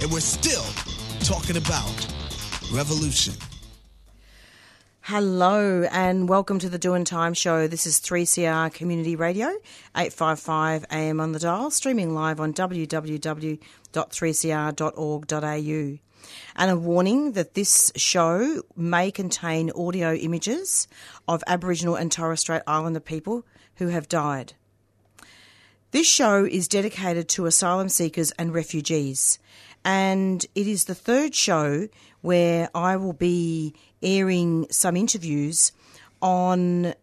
and we're still talking about revolution. Hello and welcome to the Doing Time Show. This is 3CR Community Radio, 855 AM on the dial, streaming live on www.3cr.org.au. And a warning that this show may contain audio images of Aboriginal and Torres Strait Islander people who have died. This show is dedicated to asylum seekers and refugees, and it is the third show where I will be airing some interviews on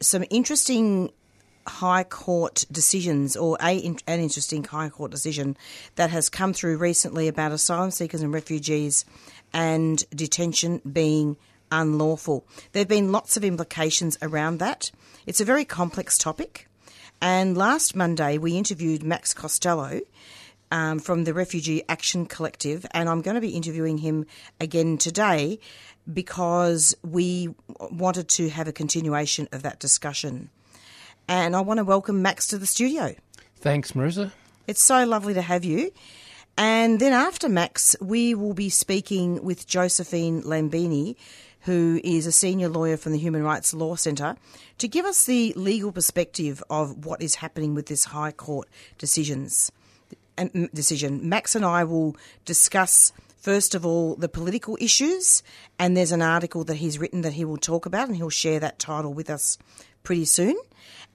some interesting High Court decisions, or a, an interesting High Court decision that has come through recently about asylum seekers and refugees and detention being unlawful. There have been lots of implications around that. It's a very complex topic. And last Monday, we interviewed Max Costello um, from the Refugee Action Collective, and I'm going to be interviewing him again today because we wanted to have a continuation of that discussion. And I want to welcome Max to the studio. Thanks, Marissa. It's so lovely to have you. And then after Max, we will be speaking with Josephine Langbien, who is a senior lawyer from the Human Rights Law Centre, to give us the legal perspective of what is happening with this High Court decisions decision. Max and I will discuss first of all the political issues, and there's an article that he's written that he will talk about, and he'll share that title with us pretty soon.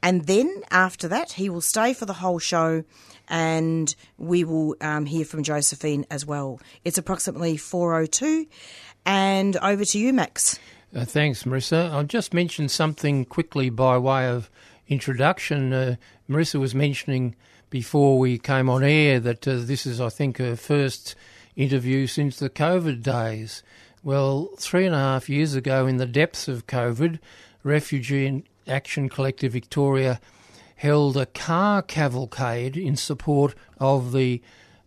And then after that, he will stay for the whole show and we will um, hear from Josephine as well. It's approximately 4.02 and over to you, Max. Uh, thanks, Marissa. I'll just mention something quickly by way of introduction. Uh, Marissa was mentioning before we came on air that uh, this is, I think, her first interview since the COVID days. Well, three and a half years ago, in the depths of COVID, Refugee Action Collective Victoria held a car cavalcade in support of the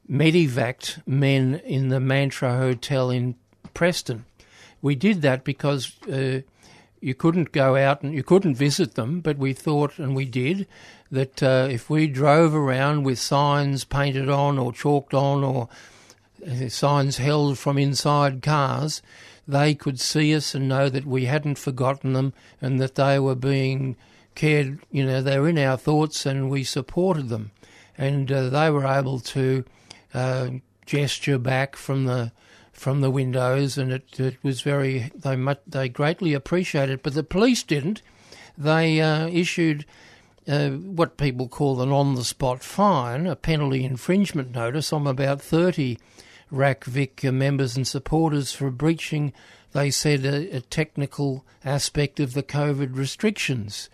Medevac men in the Mantra Hotel in Preston. We did that because uh, you couldn't go out and you couldn't visit them, but we thought, and we did, that uh, if we drove around with signs painted on or chalked on or uh, signs held from inside cars, they could see us and know that we hadn't forgotten them and that they were being cared, you know, they were in our thoughts and we supported them. And uh, they were able to uh, gesture back from the from the windows, and it, it was very they much, they greatly appreciated it. But the police didn't. They uh, issued uh, what people call an on the spot fine, a penalty infringement notice on about 30 RACVIC members and supporters for breaching, they said, a, a technical aspect of the COVID restrictions.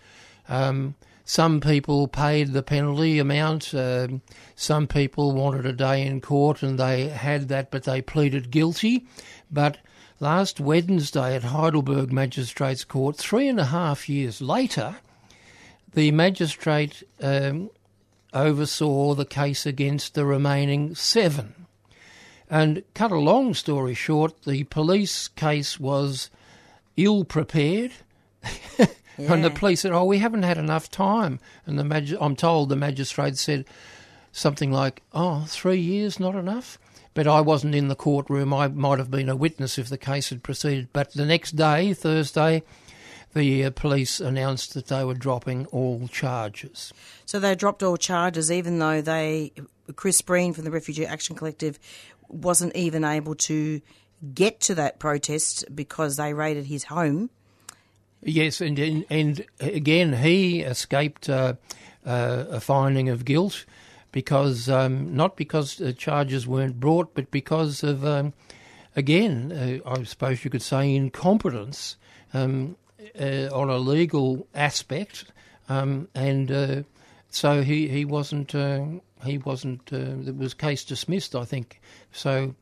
Um, some people paid the penalty amount. Uh, some people wanted a day in court and they had that, but they pleaded guilty. But last Wednesday at Heidelberg Magistrates Court, three and a half years later, the magistrate um, oversaw the case against the remaining seven. And cut a long story short, the police case was ill prepared. Yeah. And the police said, "Oh, we haven't had enough time." And the mag- I'm told the magistrate said something like, "Oh, three years not enough." But I wasn't in the courtroom. I might have been a witness if the case had proceeded. But the next day, Thursday, the uh, police announced that they were dropping all charges. So they dropped all charges, even though they, Chris Breen from the Refugee Action Collective, wasn't even able to get to that protest because they raided his home. Yes, and and, and again, he escaped uh, uh, a finding of guilt because um, not because the charges weren't brought, but because of um, again, uh, I suppose you could say incompetence um, uh, on a legal aspect, um, and uh, so he he wasn't he wasn't it was case dismissed, I think. So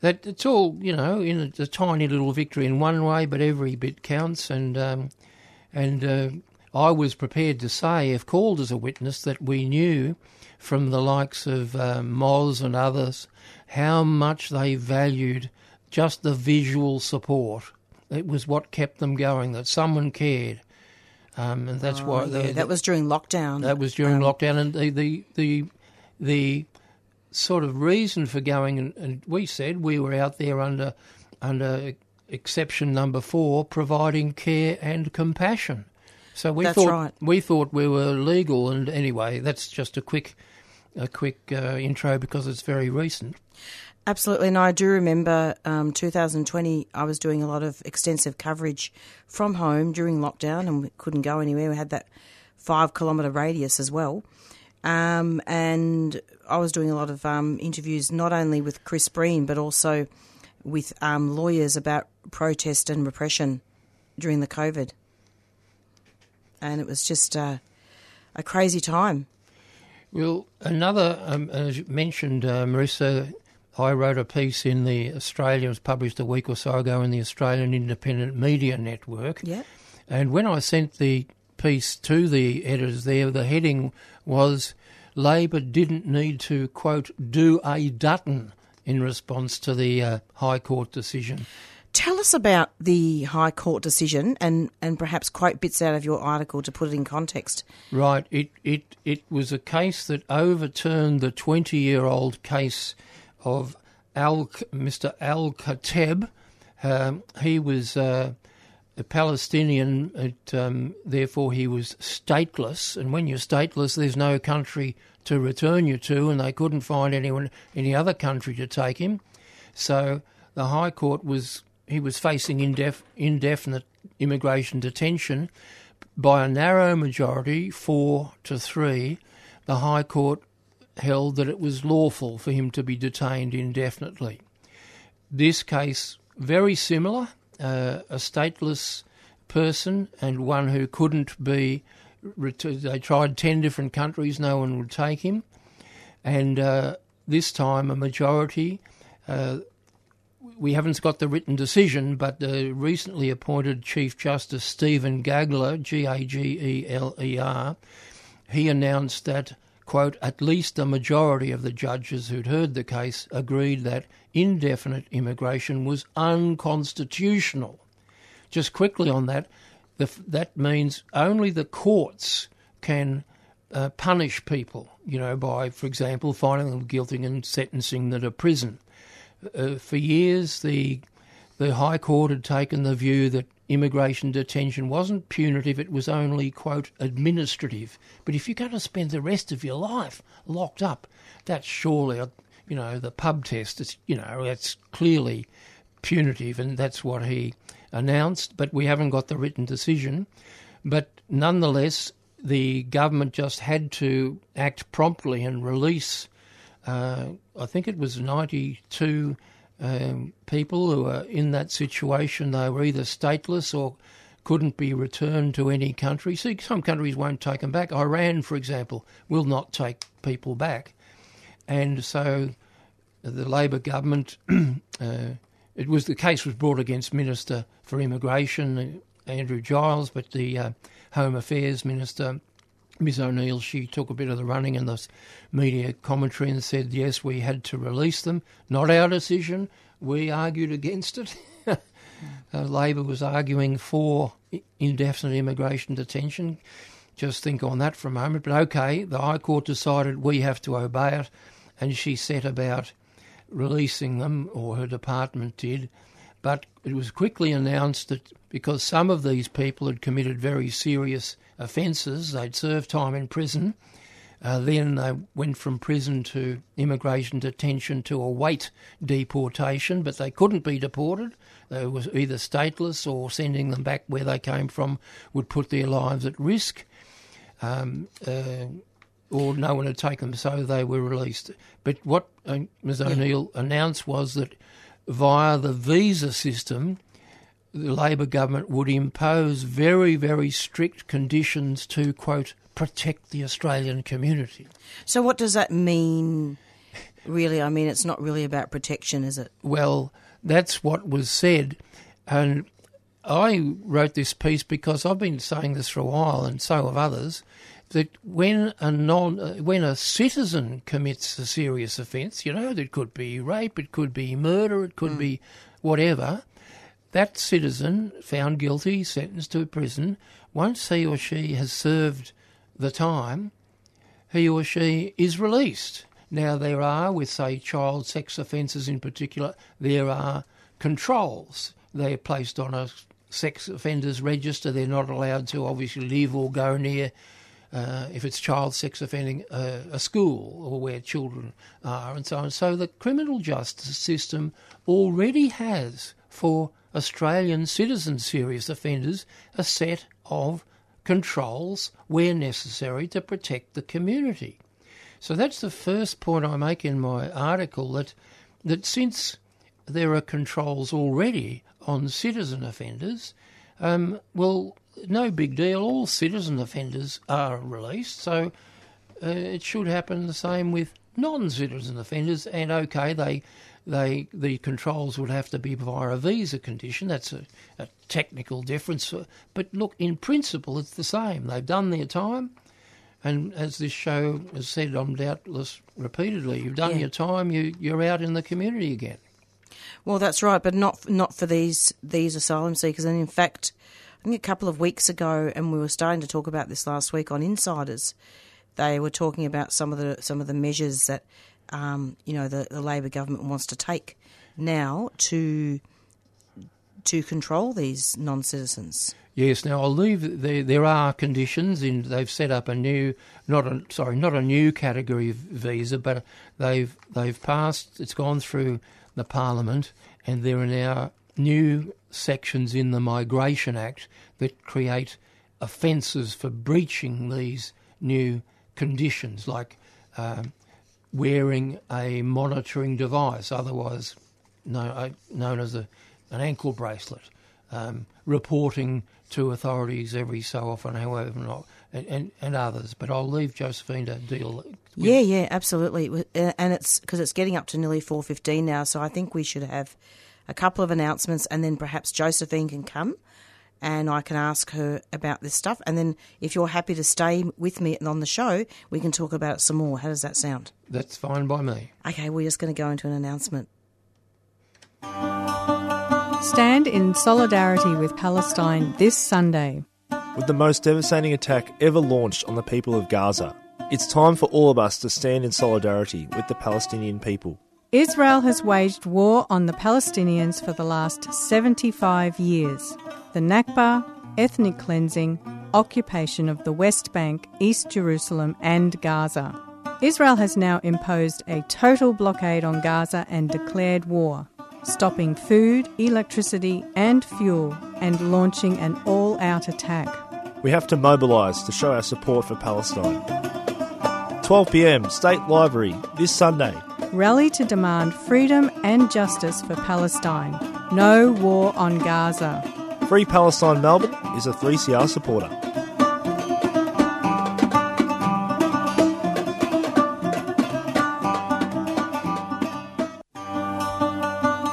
that it's all you know in a, a, tiny little victory in one way, but every bit counts. And um, and uh, I was prepared to say, if called as a witness, that we knew from the likes of um, Moz and others how much they valued just the visual support. It was what kept them going. That someone cared. Um, and that's oh, why yeah, they, that was during lockdown. That was during um, lockdown, and the the the, the sort of reason for going, and, and, we said we were out there under under exception number four, providing care and compassion. So we that's thought right. we thought we were legal, and anyway, that's just a quick a quick uh, intro because it's very recent. Absolutely, and I do remember um, 2020. I was doing a lot of extensive coverage from home during lockdown, and we couldn't go anywhere. We had that five kilometre radius as well. Um, and I was doing a lot of um, interviews not only with Chris Breen but also with um, lawyers about protest and repression during the COVID. And it was just uh, a crazy time. Well, another, um, as you mentioned, uh, Marissa, I wrote a piece in the Australian, it was published a week or so ago in the Australian Independent Media Network. Yeah. And when I sent the piece to the editors there, the heading was Labor didn't need to, quote, do a Dutton in response to the uh, High Court decision. Tell us about the High Court decision and, and perhaps quote bits out of your article to put it in context. Right. It, it, it was a case that overturned the 20 year old case of Al, Mr. Al Kateb. Um, he was uh, a Palestinian, it, um, therefore he was stateless. And when you're stateless, there's no country to return you to, and they couldn't find anyone, any other country to take him. So the High Court was he was facing indef, indefinite immigration detention. By a narrow majority, four to three, the High Court held that it was lawful for him to be detained indefinitely. This case very similar uh, a stateless person and one who couldn't be. They tried 10 different countries, no one would take him. And uh, this time, a majority. Uh, we haven't got the written decision, but the recently appointed Chief Justice Stephen Gageler, G A G E L E R, he announced that, quote, at least a majority of the judges who'd heard the case agreed that indefinite immigration was unconstitutional. Just quickly on that, the, that means only the courts can uh, punish people, you know, by, for example, finding them guilty and sentencing them to prison. Uh, for years, the the High Court had taken the view that immigration detention wasn't punitive, it was only, quote, administrative. But if you're going to spend the rest of your life locked up, that's surely a, you know, the pub test, is, you know, that's clearly punitive, and that's what he announced, but we haven't got the written decision. But nonetheless, the government just had to act promptly and release, uh, I think it was 92 um, people who were in that situation. They were either stateless or couldn't be returned to any country. See, some countries won't take them back. Iran, for example, will not take people back. And so the Labor government, uh, it was the case was brought against Minister for Immigration Andrew Giles, but the uh, Home Affairs Minister Ms O'Neill, she took a bit of the running in the media commentary and said, yes, we had to release them. Not our decision. We argued against it. uh, Labor was arguing for indefinite immigration detention. Just think on that for a moment. But okay, the High Court decided we have to obey it and she set about releasing them, or her department did. But it was quickly announced that because some of these people had committed very serious offences, they'd served time in prison, Uh, then they went from prison to immigration detention to await deportation, but they couldn't be deported. They were either stateless or sending them back where they came from would put their lives at risk. Um, uh, or no one had taken them, so they were released. But what uh, Ms O'Neill announced was that via the visa system, the Labor government would impose very, very strict conditions to, quote, protect the Australian community. So, what does that mean, really? I mean, it's not really about protection, is it? Well, that's what was said. And I wrote this piece because I've been saying this for a while, and so have others, that when a non, when a citizen commits a serious offence, you know, it could be rape, it could be murder, it could mm. be whatever, that citizen found guilty, sentenced to prison, once he or she has served the time, he or she is released. Now, there are, with say child sex offences in particular, there are controls. They're placed on a sex offenders register. They're not allowed to obviously live or go near, uh, if it's child sex offending, uh, a school or where children are, and so on. So the criminal justice system already has for Australian citizen serious offenders a set of controls where necessary to protect the community. So that's the first point I make in my article that that since there are controls already on citizen offenders, um, well, no big deal. All citizen offenders are released, so uh, it should happen the same with non-citizen offenders. And okay, they they the controls would have to be via a visa condition. That's a, a technical difference, but look, in principle, it's the same. They've done their time, and as this show has said, I'm doubtless repeatedly, you've done yeah. your time. You you're out in the community again. Well, that's right, but not not for these these asylum seekers. And in fact, I think a couple of weeks ago, and we were starting to talk about this last week on Insiders. They were talking about some of the some of the measures that um, you know the, the Labor government wants to take now to to control these non citizens. Yes. Now I'll leave. There, there are conditions, and they've set up a new, not a sorry, not a new category of visa, but they've they've passed. It's gone through the Parliament, and there are now new sections in the Migration Act that create offences for breaching these new conditions, like um, wearing a monitoring device, otherwise known, uh, known as a, an ankle bracelet, um, reporting to authorities every so often, however not, and, and, and, others. But I'll leave Josephine to deal. With. Yeah, yeah, absolutely, uh, and it's because it's getting up to nearly four fifteen now, so I think we should have a couple of announcements, and then perhaps Josephine can come and I can ask her about this stuff. And then if you're happy to stay with me on the show, we can talk about it some more. How does that sound? That's fine by me. Okay, we're just going to go into an announcement. Stand in solidarity with Palestine this Sunday. With the most devastating attack ever launched on the people of Gaza, it's time for all of us to stand in solidarity with the Palestinian people. Israel has waged war on the Palestinians for the last 75 years. The Nakba, ethnic cleansing, occupation of the West Bank, East Jerusalem, and Gaza. Israel has now imposed a total blockade on Gaza and declared war, stopping food, electricity, and fuel, and launching an all out attack. We have to mobilise to show our support for Palestine. 12 pm, State Library, this Sunday rally to demand freedom and justice for Palestine. No war on Gaza. Free Palestine Melbourne is a 3CR supporter.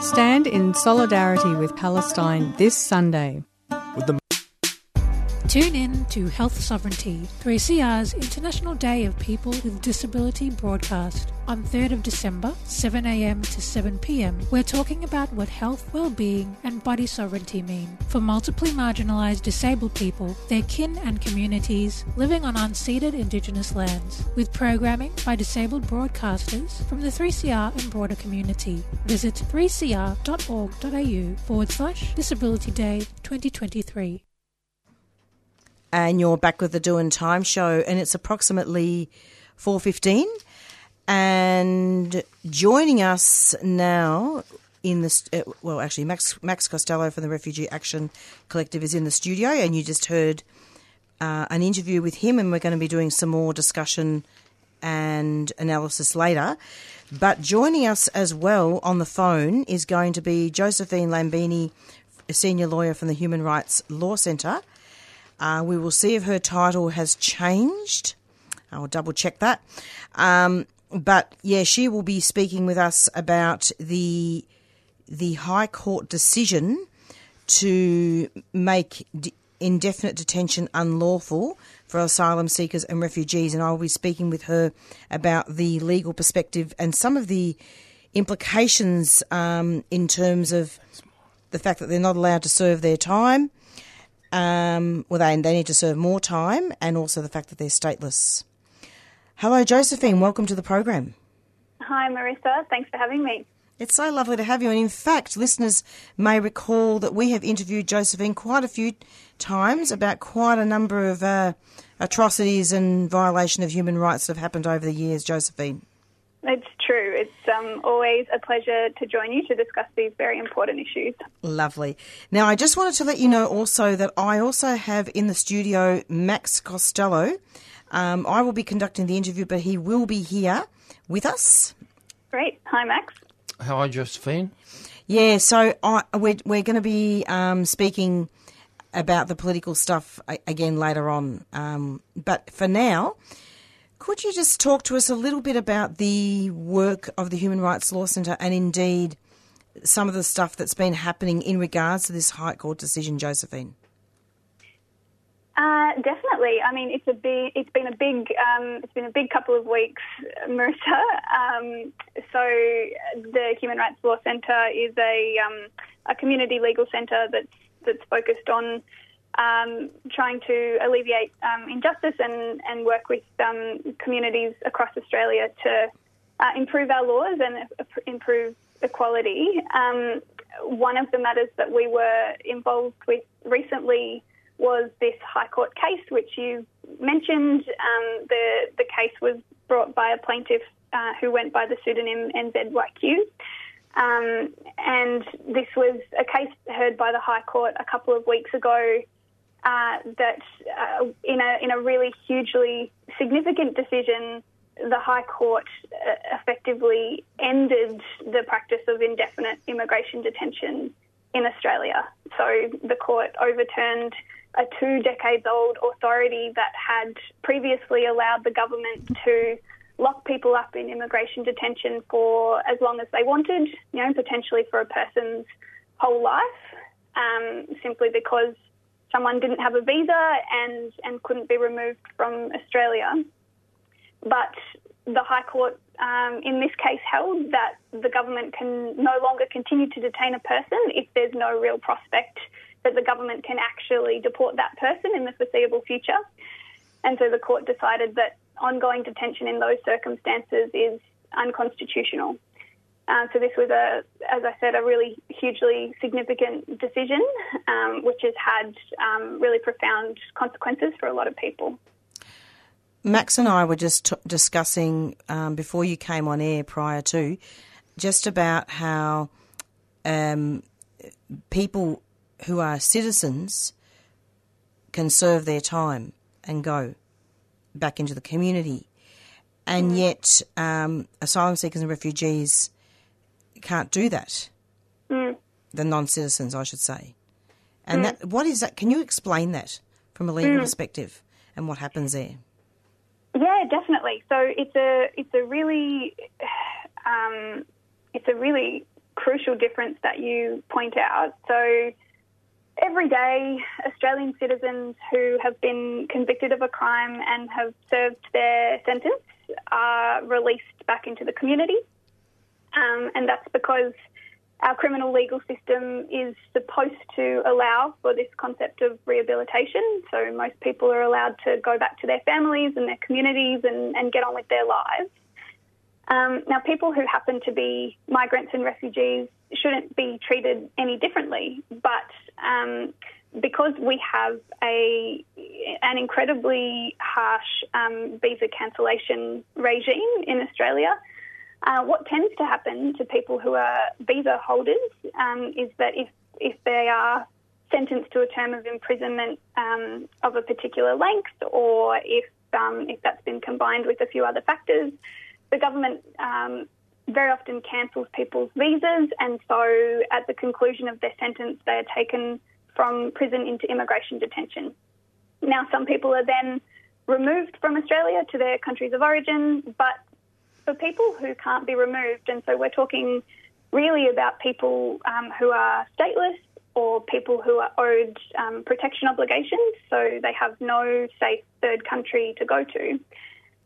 Stand in solidarity with Palestine this Sunday. Tune in to Health Sovereignty, 3CR's International Day of People with Disability broadcast on 3rd of December, 7am to 7pm. We're talking about what health, well-being and body sovereignty mean for multiply marginalised disabled people, their kin and communities living on unceded Indigenous lands, with programming by disabled broadcasters from the 3CR and broader community. Visit 3cr.org.au forward slash Disability Day 2023 and you're back with the Doing Time show, and it's approximately 4.15. And joining us now in the uh, well, actually, Max Max Costello from the Refugee Action Collective is in the studio, and you just heard uh, an interview with him, and we're going to be doing some more discussion and analysis later. But joining us as well on the phone is going to be Josephine Langbien, a senior lawyer from the Human Rights Law Centre. Uh, we will see if her title has changed. I'll double check that. Um, but yeah, she will be speaking with us about the the High Court decision to make indefinite detention unlawful for asylum seekers and refugees, and I will be speaking with her about the legal perspective and some of the implications um, in terms of the fact that they're not allowed to serve their time. Um, well, they, they need to serve more time, and also the fact that they're stateless. Hello, Josephine. Welcome to the program. Hi, Marissa. Thanks for having me. It's so lovely to have you. And in fact, listeners may recall that we have interviewed Josephine quite a few times about quite a number of uh, atrocities and violation of human rights that have happened over the years, Josephine. It's true. It's um, always a pleasure to join you to discuss these very important issues. Lovely. Now, I just wanted to let you know also that I also have in the studio Max Costello. Um, I will be conducting the interview, but he will be here with us. Great. Hi, Max. Hi, Josephine. Yeah, so I, we're, we're going to be um, speaking about the political stuff again later on. Um, but for now, could you just talk to us a little bit about the work of the Human Rights Law Centre and indeed some of the stuff that's been happening in regards to this High Court decision, Josephine? Uh, definitely. I mean, it's a big, it's been a big, um, it's been a big couple of weeks, Marissa. Um, so the Human Rights Law Centre is a um, a community legal centre that's that's focused on um, trying to alleviate um, injustice and and work with um, communities across Australia to uh, improve our laws and improve equality. one of the matters that we were involved with recently was this High Court case, which you mentioned. Um, the the case was brought by a plaintiff uh, who went by the pseudonym NZYQ. Um, and this was a case heard by the High Court a couple of weeks ago uh, that, uh, in a in a really hugely significant decision, the High Court uh, effectively ended the practice of indefinite immigration detention in Australia. So the court overturned a two decades old authority that had previously allowed the government to lock people up in immigration detention for as long as they wanted, you know, potentially for a person's whole life, um, simply because someone didn't have a visa and, and couldn't be removed from Australia. But the High Court um, in this case held that the government can no longer continue to detain a person if there's no real prospect that the government can actually deport that person in the foreseeable future. And so the court decided that ongoing detention in those circumstances is unconstitutional. Uh, so this was a, as I said, a really hugely significant decision, um, which has had um, really profound consequences for a lot of people. Max and I were just t- discussing um, before you came on air prior to, just about how um, people who are citizens can serve their time and go back into the community. And mm. yet, um, asylum seekers and refugees can't do that. Mm. The non citizens, I should say. And mm. that, what is that? Can you explain that from a legal mm. perspective and what happens there? Yeah, definitely. So it's a it's a really um, it's a really crucial difference that you point out. So every day, Australian citizens who have been convicted of a crime and have served their sentence are released back into the community. Um, and that's because our criminal legal system is supposed to allow for this concept of rehabilitation. So most people are allowed to go back to their families and their communities and, and get on with their lives. Um, now, people who happen to be migrants and refugees shouldn't be treated any differently, but um, because we have a an incredibly harsh um, visa cancellation regime in Australia, uh, what tends to happen to people who are visa holders um, is that if if they are sentenced to a term of imprisonment um, of a particular length, or if um, if that's been combined with a few other factors, the government um, very often cancels people's visas, and so at the conclusion of their sentence, they are taken from prison into immigration detention. Now, some people are then removed from Australia to their countries of origin, but for people who can't be removed, and so we're talking really about people um, who are stateless or people who are owed um, protection obligations, so they have no safe third country to go to.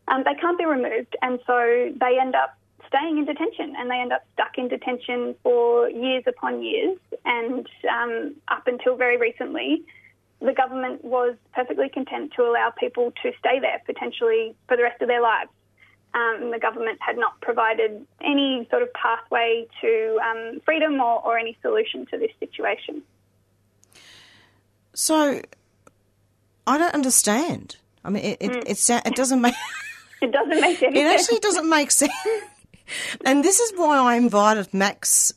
Um, they can't be removed, and so they end up staying in detention and they end up stuck in detention for years upon years. And um, up until very recently, the government was perfectly content to allow people to stay there potentially for the rest of their lives. Um, the government had not provided any sort of pathway to um, freedom or, or any solution to this situation. So, I don't understand. I mean, it, it, mm. it, it doesn't make. it doesn't make any It actually doesn't make sense. and this is why I invited Max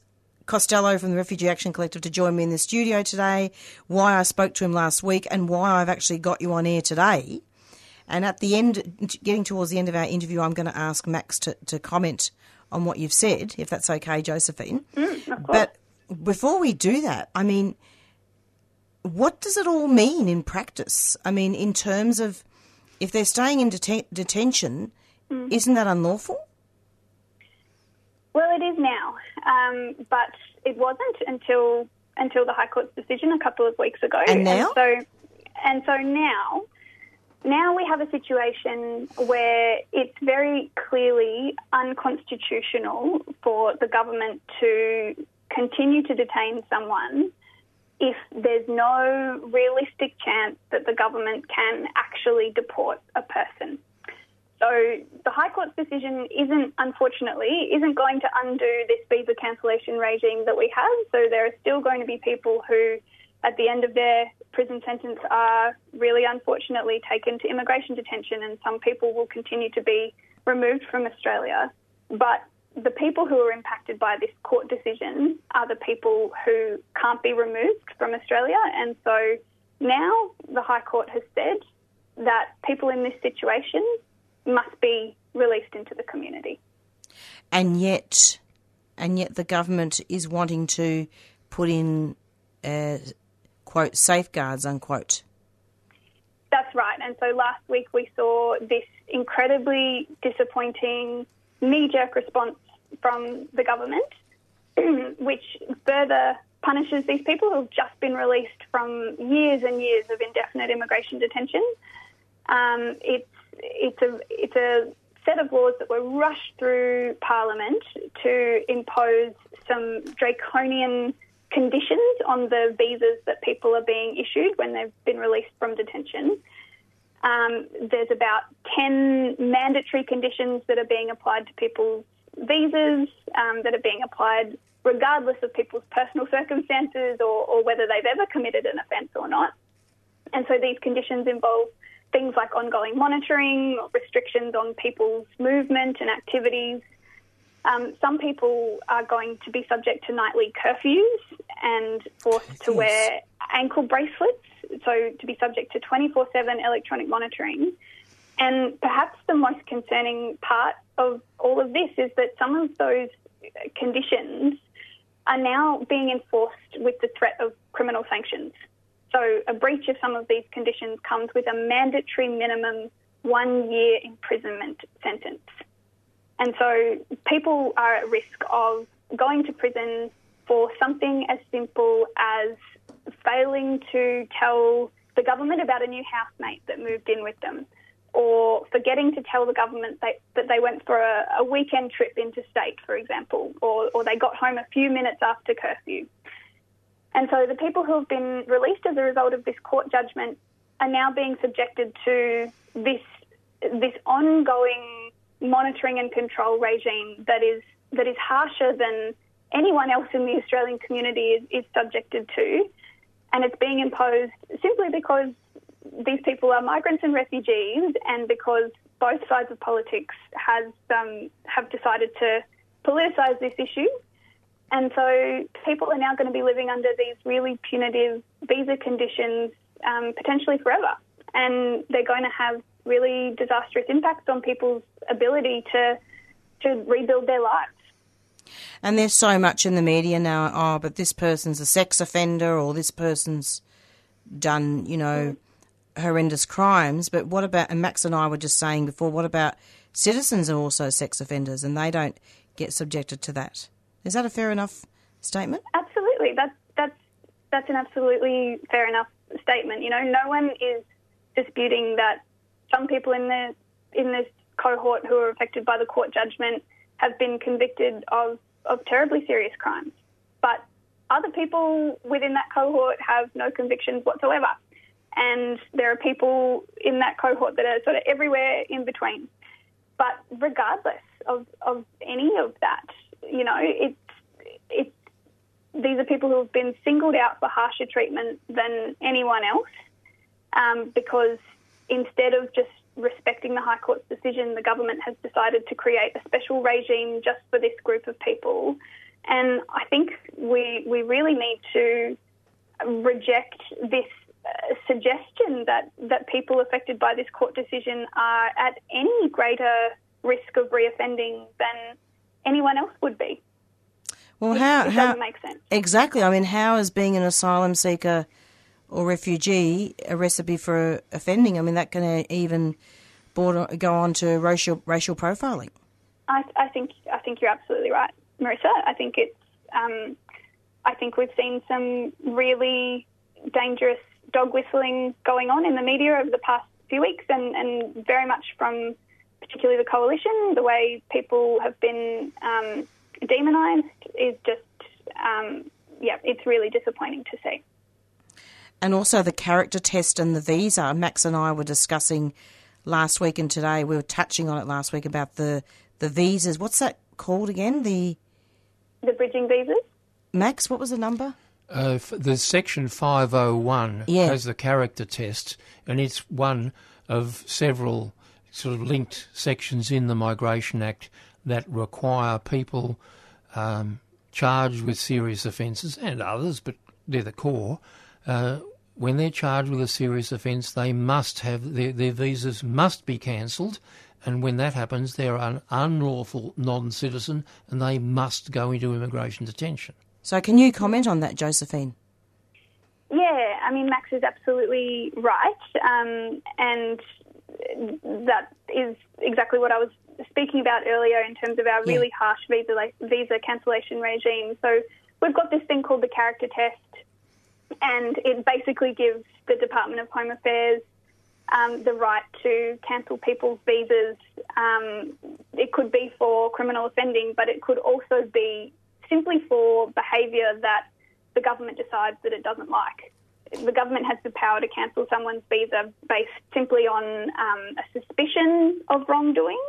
Costello from the Refugee Action Collective to join me in the studio today, why I spoke to him last week, and why I've actually got you on air today. And at the end, getting towards the end of our interview, I'm going to ask Max to, to comment on what you've said, if that's okay, Josephine. Mm, but before we do that, I mean, what does it all mean in practice? I mean, in terms of if they're staying in det- detention, mm. isn't that unlawful? Well, it is now, um, but it wasn't until until the High Court's decision a couple of weeks ago. And now, and so and so now, now we have a situation where it's very clearly unconstitutional for the government to continue to detain someone if there's no realistic chance that the government can actually deport a person. So the High Court's decision isn't, unfortunately, isn't going to undo this visa cancellation regime that we have. So there are still going to be people who, at the end of their prison sentence, are really unfortunately taken to immigration detention, and some people will continue to be removed from Australia. But the people who are impacted by this court decision are the people who can't be removed from Australia, and so now the High Court has said that people in this situation must be released into the community. And yet, and yet the government is wanting to put in uh, quote safeguards unquote. That's right. And so last week we saw this incredibly disappointing knee-jerk response from the government, which further punishes these people who have just been released from years and years of indefinite immigration detention. Um, it's it's a it's a set of laws that were rushed through Parliament to impose some draconian conditions on the visas that people are being issued when they've been released from detention. Um, there's about 10 mandatory conditions that are being applied to people's visas um, that are being applied regardless of people's personal circumstances or, or whether they've ever committed an offence or not. And so these conditions involve things like ongoing monitoring, restrictions on people's movement and activities. Um, some people are going to be subject to nightly curfews and forced to wear ankle bracelets, so to be subject to 24 7 electronic monitoring. And perhaps the most concerning part of all of this is that some of those conditions are now being enforced with the threat of criminal sanctions. So a breach of some of these conditions comes with a mandatory minimum one year imprisonment sentence. And so people are at risk of going to prison for something as simple as failing to tell the government about a new housemate that moved in with them, or forgetting to tell the government that, that they went for a, a weekend trip interstate, for example, or, or they got home a few minutes after curfew. And so the people who have been released as a result of this court judgment are now being subjected to this this ongoing monitoring and control regime that is that is harsher than anyone else in the Australian community is, is subjected to. and it's being imposed simply because these people are migrants and refugees, and because both sides of politics has um, have decided to politicise this issue. And so people are now going to be living under these really punitive visa conditions, um, potentially forever. And they're going to have really disastrous impacts on people's ability to to rebuild their lives. And there's so much in the media now. Oh, but this person's a sex offender, or this person's done, you know, horrendous crimes. But what about? And Max and I were just saying before. What about citizens are also sex offenders, and they don't get subjected to that? Is that a fair enough statement? Absolutely. That's that's that's an absolutely fair enough statement. You know, no one is disputing that some people in the in this cohort who are affected by the court judgment have been convicted of, of terribly serious crimes. But other people within that cohort have no convictions whatsoever. And there are people in that cohort that are sort of everywhere in between. But regardless of, of any of that, you know, it's, it's, these are people who have been singled out for harsher treatment than anyone else um, because instead of just respecting the High Court's decision, the government has decided to create a special regime just for this group of people. And I think we, we really need to reject this uh, suggestion that, that people affected by this court decision are at any greater risk of reoffending than anyone else would be. Well, it, how it how doesn't make sense. exactly? I mean, how is being an asylum seeker or refugee a recipe for offending? I mean, that can even border, go on to racial racial profiling. I, I think I think you're absolutely right, Marissa. I think it's um, I think we've seen some really dangerous dog whistling going on in the media over the past few weeks, and, and very much from particularly the coalition. The way people have been um, demonised is just um, yeah, it's really disappointing to see. And also the character test and the visa. Max and I were discussing last week and today. We were touching on it last week about the the visas. What's that called again? The the bridging visas. Max, what was the number? Uh, the section 501 Yeah. has the character test, and it's one of several sort of linked sections in the Migration Act that require people um, charged with serious offences and others, but they're the core. Uh, when they're charged with a serious offence, they must have their, their visas must be cancelled, and when that happens, they're an unlawful non-citizen, and they must go into immigration detention. So can you comment on that, Josephine? Yeah, I mean, Max is absolutely right. Um, and that is exactly what I was speaking about earlier in terms of our really harsh visa, visa cancellation regime. So we've got this thing called the character test, and it basically gives the Department of Home Affairs um, the right to cancel people's visas. Um, it could be for criminal offending, but it could also be simply for behaviour that the government decides that it doesn't like. The government has the power to cancel someone's visa based simply on um, a suspicion of wrongdoing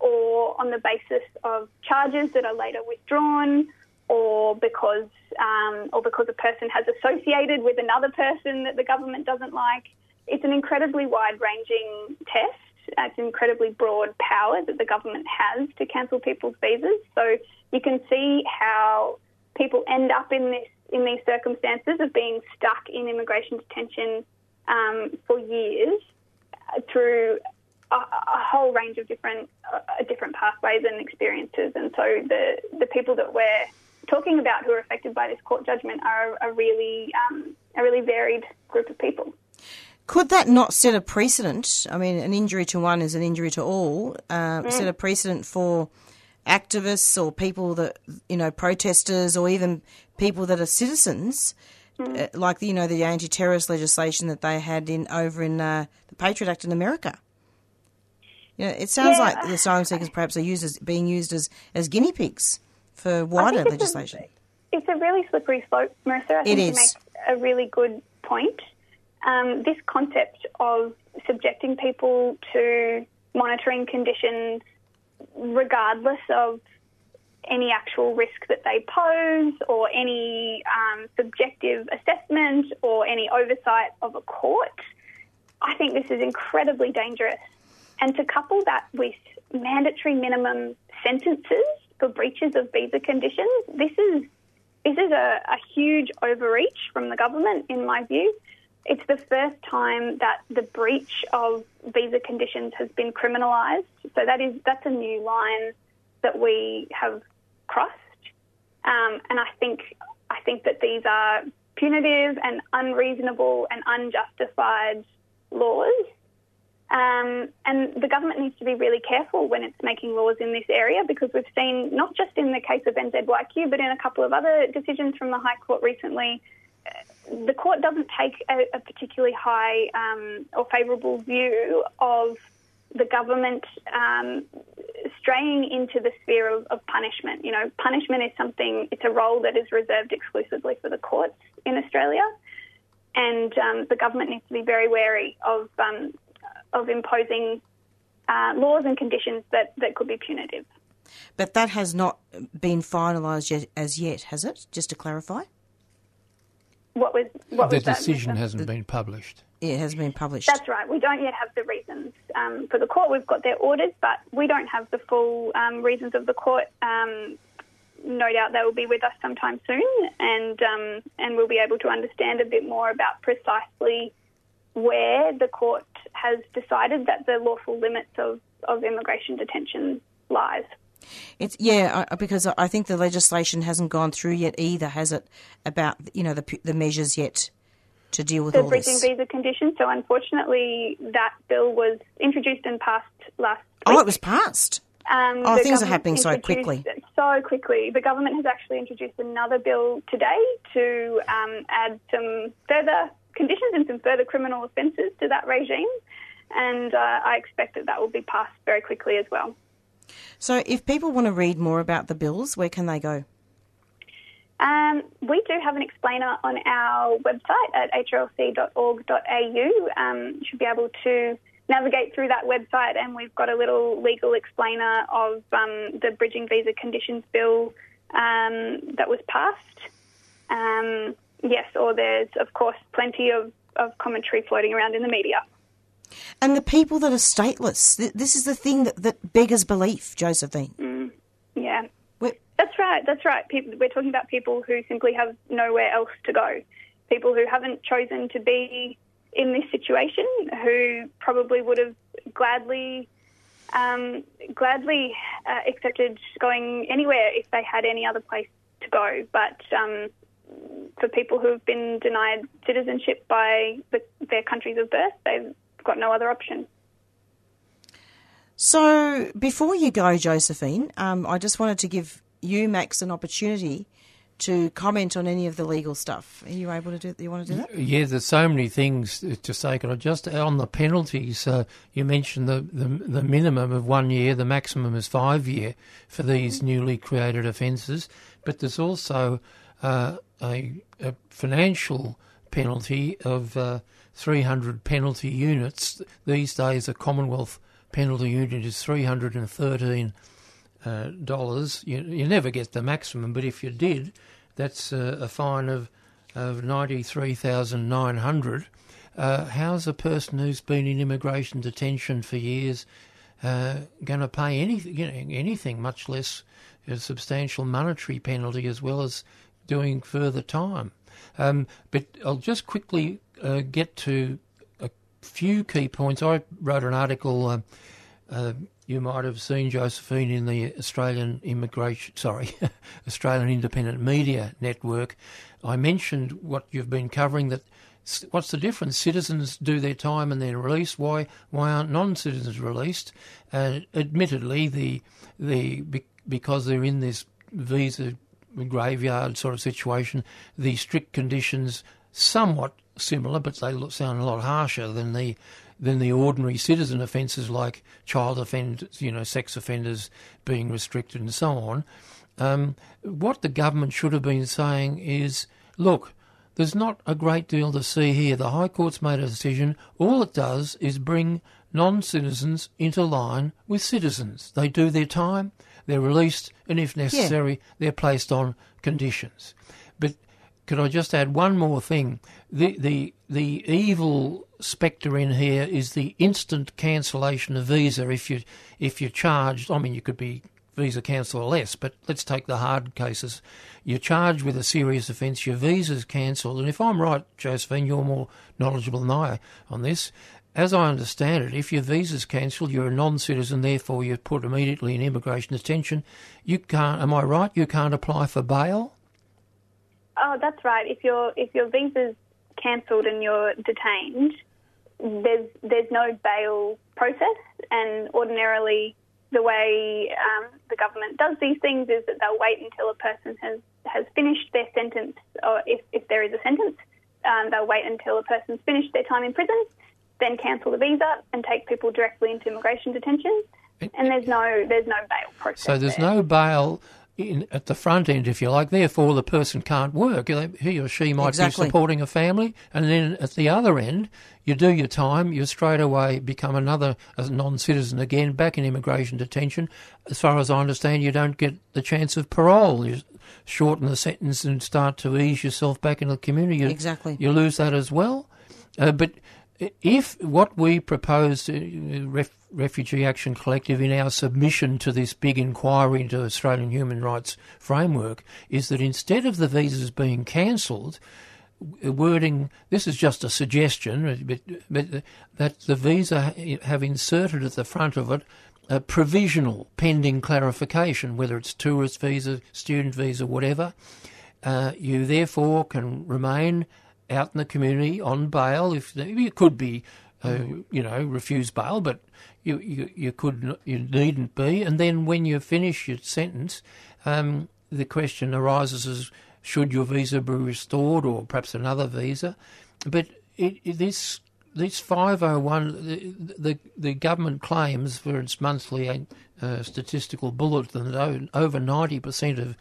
or on the basis of charges that are later withdrawn or because um, or because a person has associated with another person that the government doesn't like. It's an incredibly wide-ranging test. It's an incredibly broad power that the government has to cancel people's visas. So you can see how people end up in this in these circumstances of being stuck in immigration detention um, for years uh, through a, a whole range of different uh, different pathways and experiences. And so the the people that we're talking about who are affected by this court judgment are a really um, a really varied group of people. Could that not set a precedent? I mean, an injury to one is an injury to all. Uh, Mm. Set a precedent for activists or people that you know, protesters, or even people that are citizens, Mm. uh, like you know the anti-terrorist legislation that they had in over in uh, the Patriot Act in America. You know, it sounds Yeah. like the asylum seekers perhaps are used as being used as, as guinea pigs for wider it's a- legislation. It's a really slippery slope, Marissa. I It think is. you make a really good point. Um, this concept of subjecting people to monitoring conditions, regardless of any actual risk that they pose or any um, subjective assessment or any oversight of a court. I think this is incredibly dangerous. And to couple that with mandatory minimum sentences for breaches of visa conditions, this is this is a, a huge overreach from the government, in my view. It's the first time that the breach of visa conditions has been criminalised. So that is that's a new line that we have crossed. Um, and I think I think that these are punitive and unreasonable and unjustified laws. Um, and the government needs to be really careful when it's making laws in this area because we've seen, not just in the case of NZYQ, but in a couple of other decisions from the High Court recently, the court doesn't take a, a particularly high um, or favourable view of the government um, straying into the sphere of, of, punishment. You know, punishment is something, it's a role that is reserved exclusively for the courts in Australia. And um, the government needs to be very wary of, um, of imposing uh, laws and conditions that, that could be punitive. But that has not been finalised yet, as yet, has it? Just to clarify. What was what the was decision that, hasn't been published. It has been published. That's right. We don't yet have the reasons um, for the court. We've got their orders, but we don't have the full um, reasons of the court. Um, no doubt they will be with us sometime soon, and um, and we'll be able to understand a bit more about precisely where the court has decided that the lawful limits of, of immigration detention lies. It's yeah, because I think the legislation hasn't gone through yet either, has it? About you know the the measures yet to deal with the all bridging this. visa conditions. So unfortunately, that bill was introduced and passed last. Oh, week. it was passed. Um, oh, things are happening so quickly. So quickly. The government has actually introduced another bill today to um, add some further conditions and some further criminal offences to that regime. And uh, I expect that that will be passed very quickly as well. So, if people want to read more about the bills, where can they go? Um, we do have an explainer on our website at hrlc.org.au. Um, you should be able to navigate through that website, and we've got a little legal explainer of um, the bridging visa conditions bill um, that was passed. Yes, or there's, of course, plenty of, of commentary floating around in the media. And the people that are stateless, th- this is the thing that, that beggars belief, Josephine. Mm, yeah. We're- That's right, that's right. People, we're talking about people who simply have nowhere else to go. People who haven't chosen to be in this situation, who probably would have gladly, um, gladly uh, accepted going anywhere if they had any other place to go. But um, for people who have been denied citizenship by the, their countries of birth, they've got no other option. So, before you go, Josephine, um, I just wanted to give you, Max, an opportunity to comment on any of the legal stuff. Are you able to do? That? You want to do that? Yeah, there's so many things to say. Can I just on the penalties? Uh, you mentioned the, the the minimum of one year, the maximum is five year for these newly created offences. But there's also uh, a, a financial penalty of uh, 300 penalty units. These days, a Commonwealth penalty unit is 313 uh, dollars. You, you never get the maximum, but if you did, that's uh, a fine of of ninety three thousand nine hundred. Uh, how's a person who's been in immigration detention for years uh, going to pay anything, you know, anything, much less a substantial monetary penalty, as well as doing further time? Um, but I'll just quickly uh, get to a few key points. I wrote an article. Uh, uh, you might have seen Josephine in the Australian Immigration, sorry, Australian Independent Media Network. I mentioned what you've been covering. That what's the difference? Citizens do their time and they're released. Why why aren't non-citizens released? Uh, admittedly, the the because they're in this visa graveyard sort of situation, the strict conditions somewhat similar, but they sound a lot harsher than the than the ordinary citizen offences like child offenders, you know, sex offenders being restricted and so on. Um, what the government should have been saying is, look, there's not a great deal to see here. The High Court's made a decision. All it does is bring non-citizens into line with citizens. They do their time. They're released, and if necessary, they're placed on conditions. But could I just add one more thing? The the the evil spectre in here is the instant cancellation of visa if you if you're charged. I mean, you could be visa cancelled or less, but let's take the hard cases. You're charged with a serious offence, your visa's cancelled, and if I'm right, Josephine, you're more knowledgeable than I on this. As I understand it, if your visa's cancelled, you're a non-citizen, therefore you're put immediately in immigration detention. You can't. Am I right? You can't apply for bail. Oh, that's right. If your if your visa's cancelled and you're detained, there's there's no bail process, and ordinarily the way um, the government does these things is that they'll wait until a person has has finished their sentence, or if if there is a sentence, um, they'll wait until a person's finished their time in prison, then cancel the visa and take people directly into immigration detention. And there's no there's no bail process. So there's there. no bail in, at the front end, if you like. Therefore, the person can't work. He or she might Exactly. be supporting a family, and then at the other end, you do your time. You straight away become another non-citizen again, back in immigration detention. As far as I understand, you don't get the chance of parole. You shorten the sentence and start to ease yourself back into the community. You, Exactly. You lose that as well. Uh, but if what we proposed, uh, Ref, Refugee Action Collective, in our submission to this big inquiry into Australian human rights framework, is that instead of the visas being cancelled, wording this is just a suggestion, but, but that the visa have inserted at the front of it a provisional pending clarification, whether it's tourist visa, student visa, whatever. Uh, you therefore can remain out in the community on bail. If you could be, uh, you know, refuse bail, but you, you you could you needn't be. And then when you finish your sentence, um, the question arises: as should your visa be restored, or perhaps another visa? But it, it, this this 501, the, the the government claims for its monthly uh, statistical bulletin that over 90% of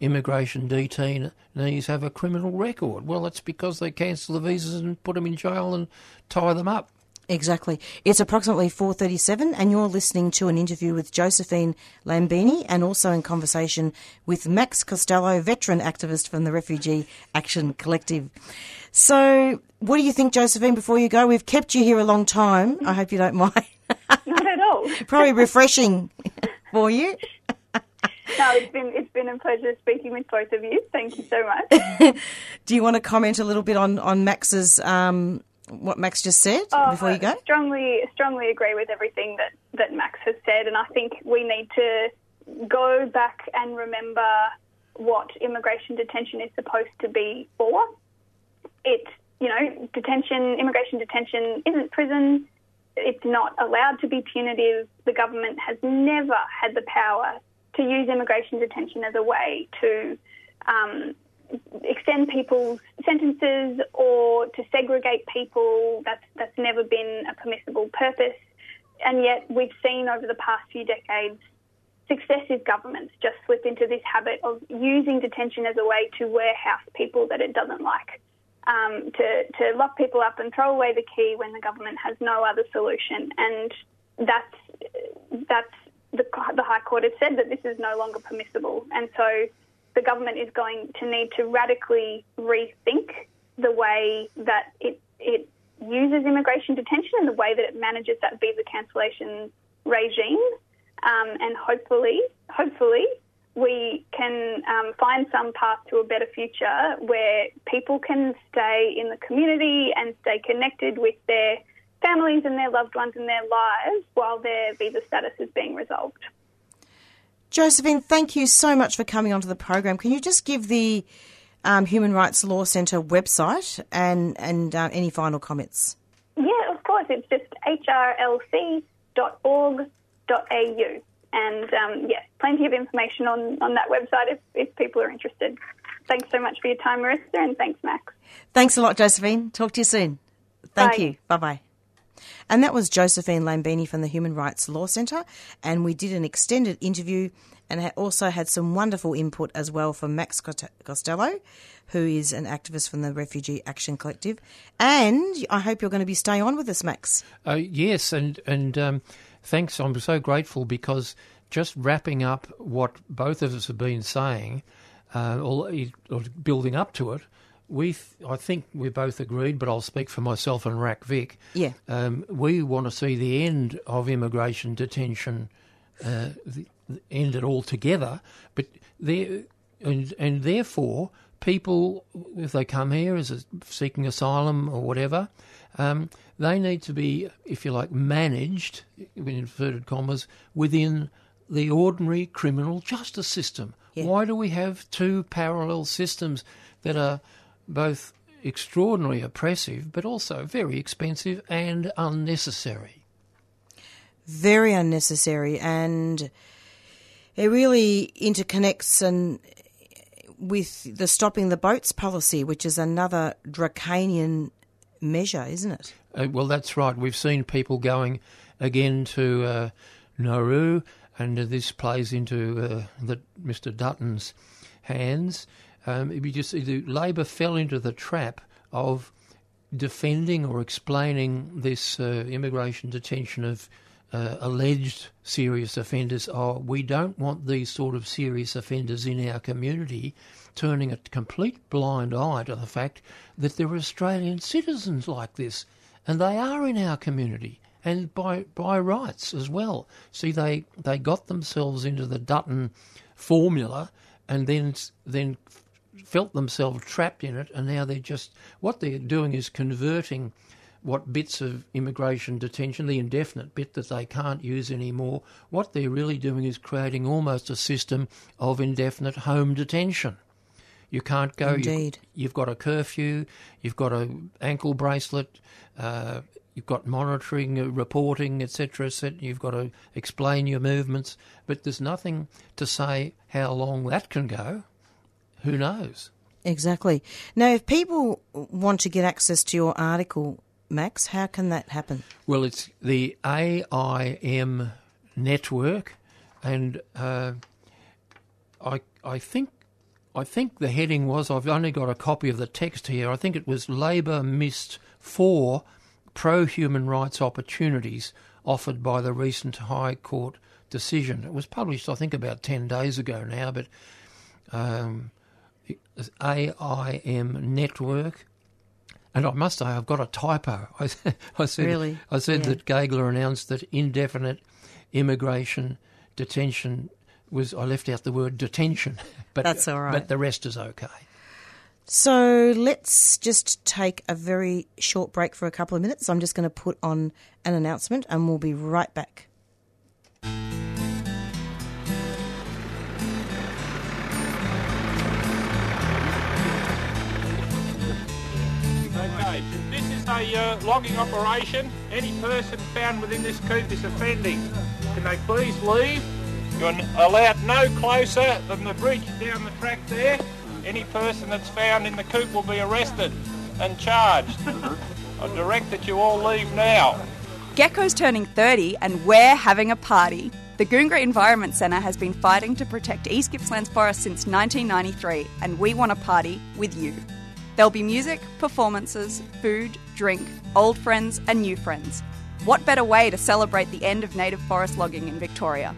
immigration detainees have a criminal record. Well, that's because they cancel the visas and put them in jail and tie them up. Exactly. It's approximately 4:37 and you're listening to an interview with Josephine Langbien and also in conversation with Max Costello, veteran activist from the Refugee Action Collective. So, what do you think Josephine before you go? We've kept you here a long time. I hope you don't mind. Not at all. Probably refreshing for you. No, it's been it's been a pleasure speaking with both of you. Thank you so much. Do you want to comment a little bit on on Max's um, what Max just said Oh, before you go? I strongly strongly agree with everything that that Max has said, and I think we need to go back and remember what immigration detention is supposed to be for. It, you know, detention, immigration detention isn't prison. It's not allowed to be punitive. The government has never had the power to use immigration detention as a way to um, extend people's sentences or to segregate people. That's that's never been a permissible purpose. And yet we've seen over the past few decades successive governments just slip into this habit of using detention as a way to warehouse people that it doesn't like. Um, to, to lock people up and throw away the key when the government has no other solution. And that's, that's the, the High Court has said that this is no longer permissible. And so the government is going to need to radically rethink the way that it, it uses immigration detention and the way that it manages that visa cancellation regime. Um, and hopefully, hopefully, we can um, find some path to a better future where people can stay in the community and stay connected with their families and their loved ones and their lives while their visa status is being resolved. Josephine, thank you so much for coming onto the program. Can you just give the um, Human Rights Law Centre website and and uh, any final comments? Yeah, of course. It's just hrlc.org.au. And um, yes, plenty of information on, on that website if, if people are interested. Thanks so much for your time, Marissa, and thanks, Max. Thanks a lot, Josephine. Talk to you soon. Thank Bye. you. Bye bye. And that was Josephine Langbien from the Human Rights Law Centre. And we did an extended interview and also had some wonderful input as well from Max Costello, who is an activist from the Refugee Action Collective. And I hope you're going to be staying on with us, Max. Uh, yes, and and um, thanks. I'm so grateful because just wrapping up what both of us have been saying, uh, or, or building up to it, we th- I think we both agreed, but I'll speak for myself and RAC Vic. Yeah. Um, we want to see the end of immigration detention uh, the, the end it altogether, but there and and therefore people, if they come here as a, seeking asylum or whatever, um, they need to be, if you like, managed in inverted commas within the ordinary criminal justice system. Yeah. Why do we have two parallel systems that are both extraordinarily oppressive but also very expensive and unnecessary? Very unnecessary, and it really interconnects and with the stopping the boats policy, which is another draconian measure, isn't it? Uh, well, that's right. We've seen people going again to uh, Nauru, and this plays into uh, the, Mr. Dutton's hands. Um, you just Labor fell into the trap of defending or explaining this uh, immigration detention of uh, alleged serious offenders. Oh, we don't want these sort of serious offenders in our community, turning a complete blind eye to the fact that there are Australian citizens like this, and they are in our community. And by by rights as well. See, they, they got themselves into the Dutton formula, and then then felt themselves trapped in it, and now they're just what they're doing is converting what bits of immigration detention, the indefinite bit that they can't use anymore, what they're really doing is creating almost a system of indefinite home detention. You can't go. Indeed. You, have got a curfew. You've got a ankle bracelet. Uh, you've got monitoring, uh, reporting, etc. etc. You've got to explain your movements, but there's nothing to say how long that can go. Who knows? Exactly. Now, if people want to get access to your article, Max, how can that happen? Well, it's the AIM network, and uh, I I think I think the heading was I've only got a copy of the text here. I think it was Labor missed four pro human rights opportunities offered by the recent High Court decision. It was published, I think, about ten days ago now, but. Um, AIM network. And I must say, I've got a typo. I, I said, really? I said yeah. that Gageler announced that indefinite immigration detention was. I left out the word detention, but that's all right. But the rest is okay. So let's just take a very short break for a couple of minutes. I'm just going to put on an announcement, and we'll be right back. A uh, logging operation. Any person found within this coop is offending. Can they please leave? You're allowed no closer than the bridge down the track there. Any person that's found in the coop will be arrested and charged. I direct that you all leave now. GECO's turning 30 and we're having a party. The Goongerah Environment Centre has been fighting to protect East Gippsland's forest since 1993 and we want a party with you. There'll be music, performances, food, drink, old friends, and new friends. What better way to celebrate the end of native forest logging in Victoria?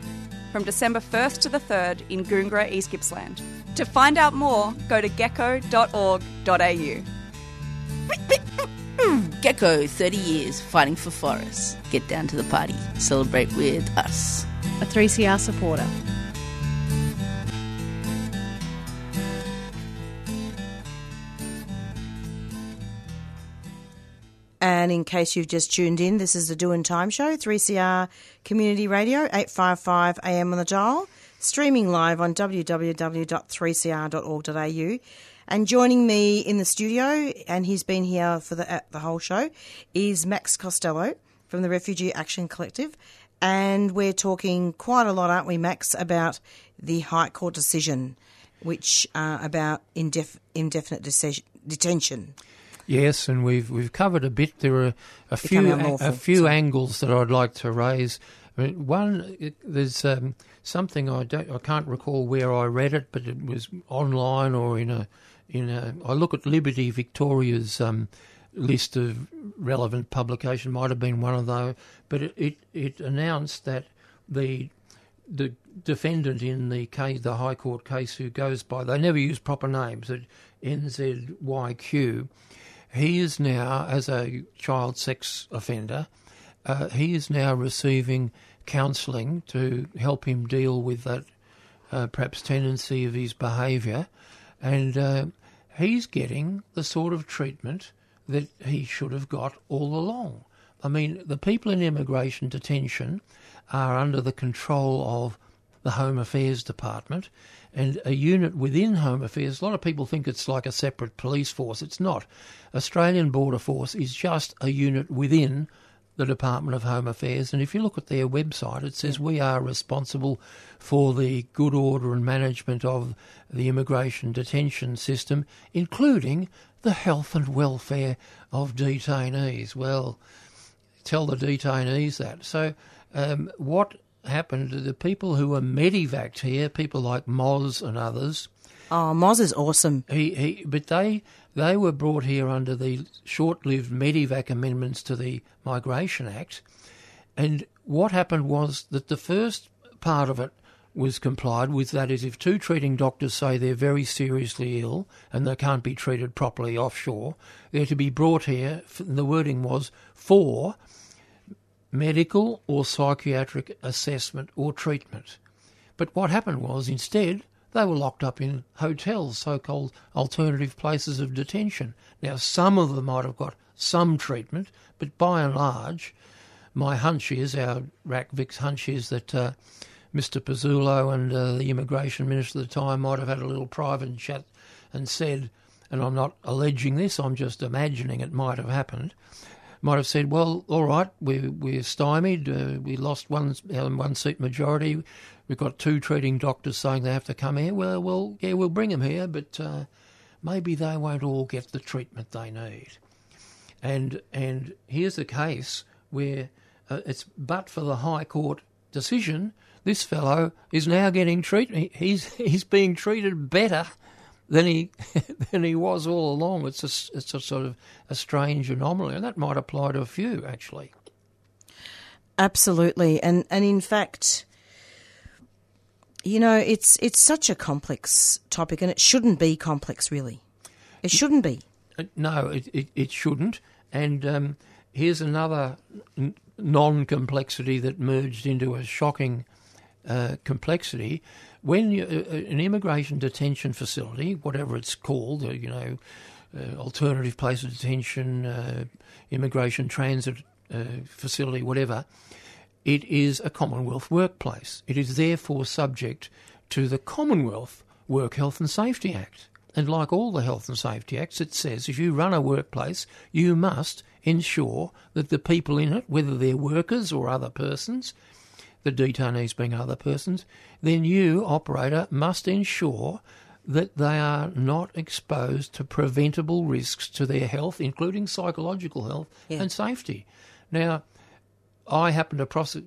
From December 1st to the 3rd in Goongerah, East Gippsland. To find out more, go to geco.org.au. GECO, 30 years fighting for forests. Get down to the party. Celebrate with us. A 3CR supporter. And in case you've just tuned in, this is the Doing Time Show, 3CR Community Radio, 855 AM on the dial, streaming live on www.3cr.org.au. And joining me in the studio, and he's been here for the, uh, the whole show, is Max Costello from the Refugee Action Collective. And we're talking quite a lot, aren't we, Max, about the High Court decision, which uh, about indef- indefinite decision, detention. Yes, and we've we've covered a bit. There are a few a few sorry. angles that I'd like to raise. I mean, one, it, there's um, something I don't I can't recall where I read it, but it was online or in a in a. I look at Liberty Victoria's um, list of relevant publication. Might have been one of those, but it it, it announced that the the defendant in the case, the High Court case, who goes by they never use proper names at NZYQ. He is now, as a child sex offender, uh, he is now receiving counselling to help him deal with that uh, perhaps tendency of his behaviour, and uh, he's getting the sort of treatment that he should have got all along. I mean, the people in immigration detention are under the control of the Home Affairs Department and a unit within Home Affairs. A lot of people think it's like a separate police force. It's not. Australian Border Force is just a unit within the Department of Home Affairs. And if you look at their website, it says we are responsible for the good order and management of the immigration detention system, including the health and welfare of detainees. Well, tell the detainees that. So, um, what happened to the people who were medevaced here, people like Moz and others? Oh, Moz is awesome. He, he, but they they were brought here under the short-lived Medevac amendments to the Migration Act, and what happened was that the first part of it was complied with. That is, if two treating doctors say they're very seriously ill and they can't be treated properly offshore, they're to be brought here. The wording was for medical or psychiatric assessment or treatment. But what happened was instead they were locked up in hotels, so called alternative places of detention. Now, some of them might have got some treatment, but by and large, my hunch is, our RACVIC's hunch is that uh, Mr. Pezzullo and uh, the immigration minister at the time might have had a little private chat and said, and I'm not alleging this, I'm just imagining it might have happened, might have said, well, all right, we, we're stymied, uh, we lost one, one seat majority, we've got two treating doctors saying they have to come here. Well, well yeah, we'll bring them here, but uh, maybe they won't all get the treatment they need. And, and here's a case where uh, it's but for the High Court decision, this fellow is now getting treatment. He's, he's being treated better than he than he was all along. It's a, it's a sort of a strange anomaly, and that might apply to a few actually. Absolutely, and and in fact, you know, it's it's such a complex topic, and it shouldn't be complex, really. It shouldn't be. Uh, no, it it, it shouldn't. And um, here's another non-complexity that merged into a shocking uh, complexity when you, uh, uh, an immigration detention facility, whatever it's called, uh, you know, uh, alternative place of detention, uh, immigration transit uh, facility, whatever, it is a Commonwealth workplace. It is therefore subject to the Commonwealth Work Health and Safety Act. And like all the health and safety acts, it says if you run a workplace, you must ensure that the people in it, whether they're workers or other persons, the detainees being other persons, then you, operator, must ensure that they are not exposed to preventable risks to their health, including psychological health yeah. and safety. Now, I happened to prosec-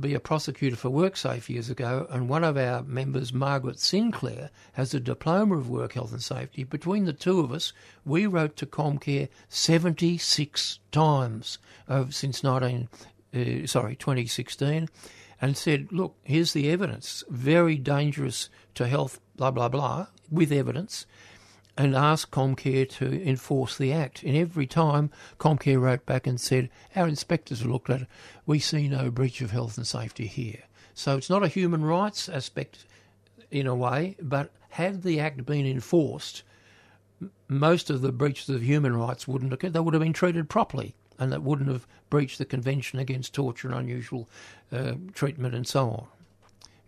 be a prosecutor for WorkSafe years ago, and one of our members, Margaret Sinclair, has a diploma of work health and safety. Between the two of us, we wrote to Comcare 76 times since 19, uh, sorry, 2016 and said, look, here's the evidence, very dangerous to health, blah, blah, blah, with evidence, and asked Comcare to enforce the act. And every time Comcare wrote back and said, our inspectors looked at it, we see no breach of health and safety here. So it's not a human rights aspect in a way, but had the act been enforced, most of the breaches of human rights wouldn't occur. They would have been treated properly and that wouldn't have breached the Convention Against Torture and Unusual uh, Treatment and so on.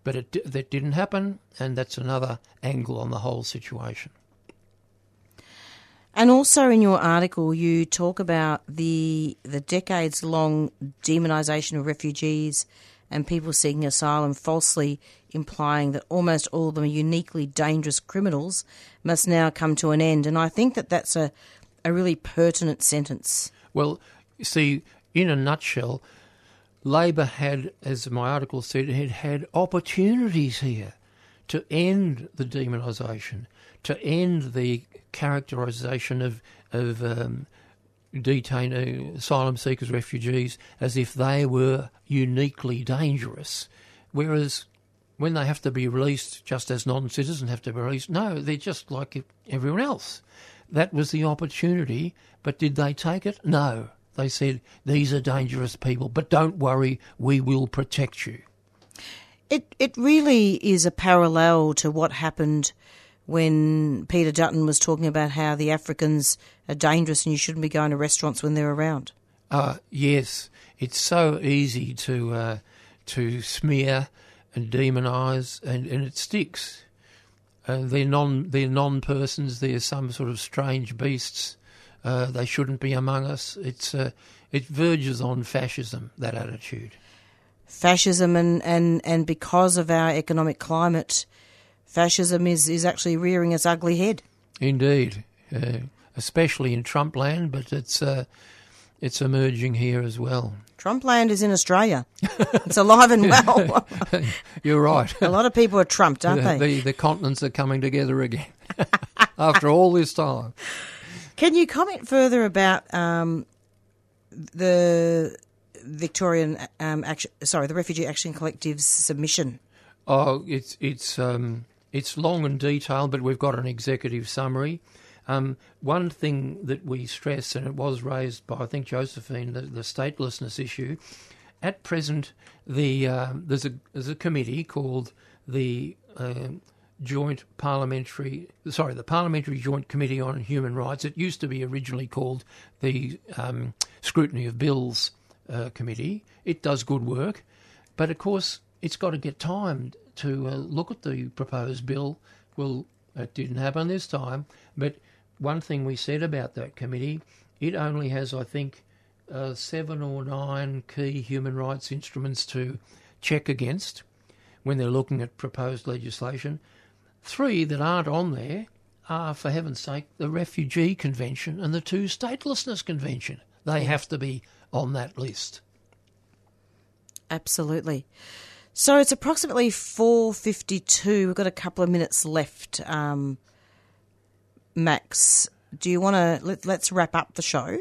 But it, that didn't happen, and that's another angle on the whole situation. And also in your article, you talk about the the decades long demonisation of refugees and people seeking asylum, falsely implying that almost all of them are uniquely dangerous criminals, must now come to an end. And I think that that's a, a really pertinent sentence. Well, you see, in a nutshell, Labor had, as my article said, had had opportunities here to end the demonisation, to end the characterisation of of um, detained asylum seekers, refugees, as if they were uniquely dangerous, whereas when they have to be released, just as non-citizens have to be released, no, they're just like everyone else. That was the opportunity, but did they take it? No. They said, these are dangerous people, but don't worry, we will protect you. It it really is a parallel to what happened when Peter Dutton was talking about how the Africans are dangerous and you shouldn't be going to restaurants when they're around. Uh, yes, it's so easy to uh, to smear and demonise, and, and it sticks. Uh, they're non they're non persons. They're some sort of strange beasts. Uh, they shouldn't be among us. It's uh, it verges on fascism. That attitude. Fascism and, and, and because of our economic climate, fascism is, is actually rearing its ugly head. Indeed, uh, especially in Trump land, but it's uh, it's emerging here as well. Trump land is in Australia. It's alive and well. You're right. A lot of people are trumped, aren't the, they? The, the continents are coming together again after all this time. Can you comment further about um, the Victorian um, action? Sorry, the Refugee Action Collective's submission. Oh, it's it's um, it's long and detailed, but we've got an executive summary. Um, one thing that we stress, and it was raised by I think Josephine, the, the statelessness issue. At present, the uh, there's a there's a committee called the uh, Joint Parliamentary, sorry, the Parliamentary Joint Committee on Human Rights. It used to be originally called the um, Scrutiny of Bills uh, Committee. It does good work, but of course it's got to get time to uh, look at the proposed bill. Well, it didn't happen this time, but one thing we said about that committee, it only has, I think, uh, seven or nine key human rights instruments to check against when they're looking at proposed legislation. Three that aren't on there are, for heaven's sake, the Refugee Convention and the two Statelessness Convention. They have to be on that list. Absolutely. So it's approximately four fifty-two. We've got a couple of minutes left. Um, Max, do you want to let, let's wrap up the show?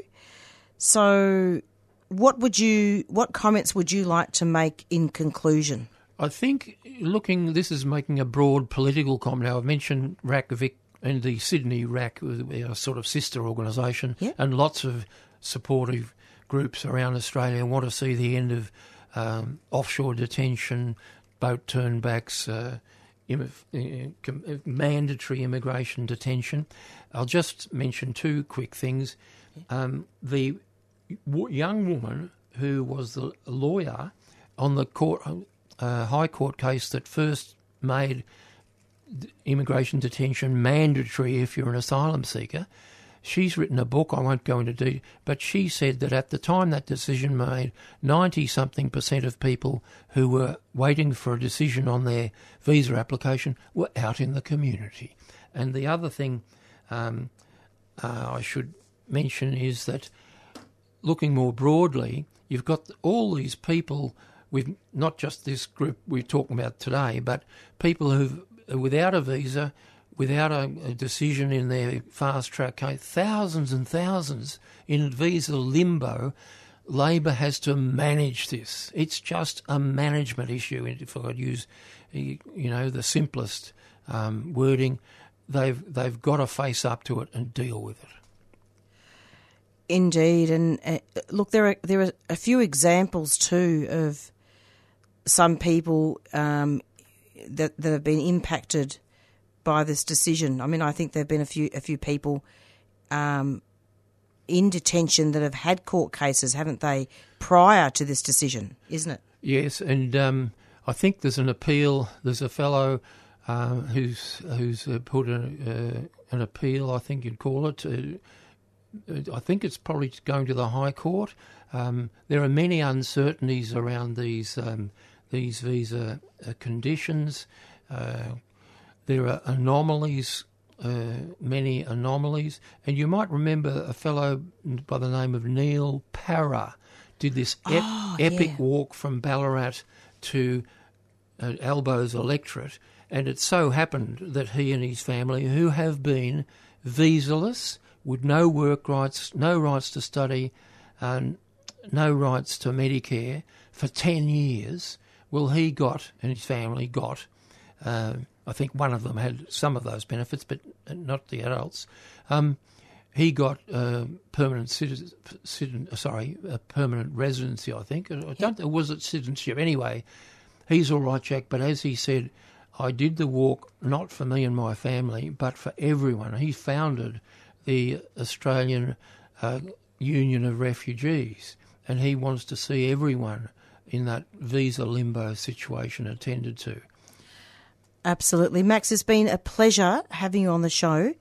So, what would you, what comments would you like to make in conclusion? I think looking, this is making a broad political comment. Now, I've mentioned RAC Vic and the Sydney RAC, a sort of sister organisation, Yeah. and lots of supportive groups around Australia want to see the end of um, offshore detention, boat turnbacks, uh, Im- uh, com- uh, mandatory immigration detention. I'll just mention two quick things. Um, the w- young woman who was the lawyer on the court, uh, High Court case that first made immigration detention mandatory if you're an asylum seeker. She's written a book, I won't go into detail, but she said that at the time that decision made, 90 something percent of people who were waiting for a decision on their visa application were out in the community. And the other thing um, uh, I should mention is that looking more broadly, you've got all these people with not just this group we're talking about today, but people who without a visa, without a, a decision in their fast track case, thousands and thousands in visa limbo. Labor has to manage this. It's just a management issue. If I could use, you know, the simplest um, wording, they've they've got to face up to it and deal with it. Indeed, and uh, look, there are there are a few examples too of some people um, that that have been impacted by this decision. I mean, I think there have been a few a few people um, in detention that have had court cases, haven't they, prior to this decision? Isn't it? Yes, and um, I think there's an appeal. There's a fellow uh, who's who's uh, put a, uh, an appeal. I think you'd call it. Uh, I think it's probably going to the High Court. Um, there are many uncertainties around these um, these visa uh, conditions. Uh, there are anomalies, uh, many anomalies, and you might remember a fellow by the name of Neil Para did this ep- Oh, epic yeah. walk from Ballarat to uh, Albo's electorate, and it so happened that he and his family, who have been visaless, with no work rights, no rights to study, um, no rights to Medicare for 10 years, Well, he got, and his family got, uh, I think one of them had some of those benefits, but not the adults. Um, he got uh, permanent citizen, citizen, sorry, a permanent residency. I think. I don't. Was it citizenship? Anyway, he's all right, Jack. But as he said, I did the walk not for me and my family, but for everyone. He founded the Australian uh, Union of Refugees, and he wants to see everyone in that visa limbo situation attended to. Absolutely. Max, it's been a pleasure having you on the show.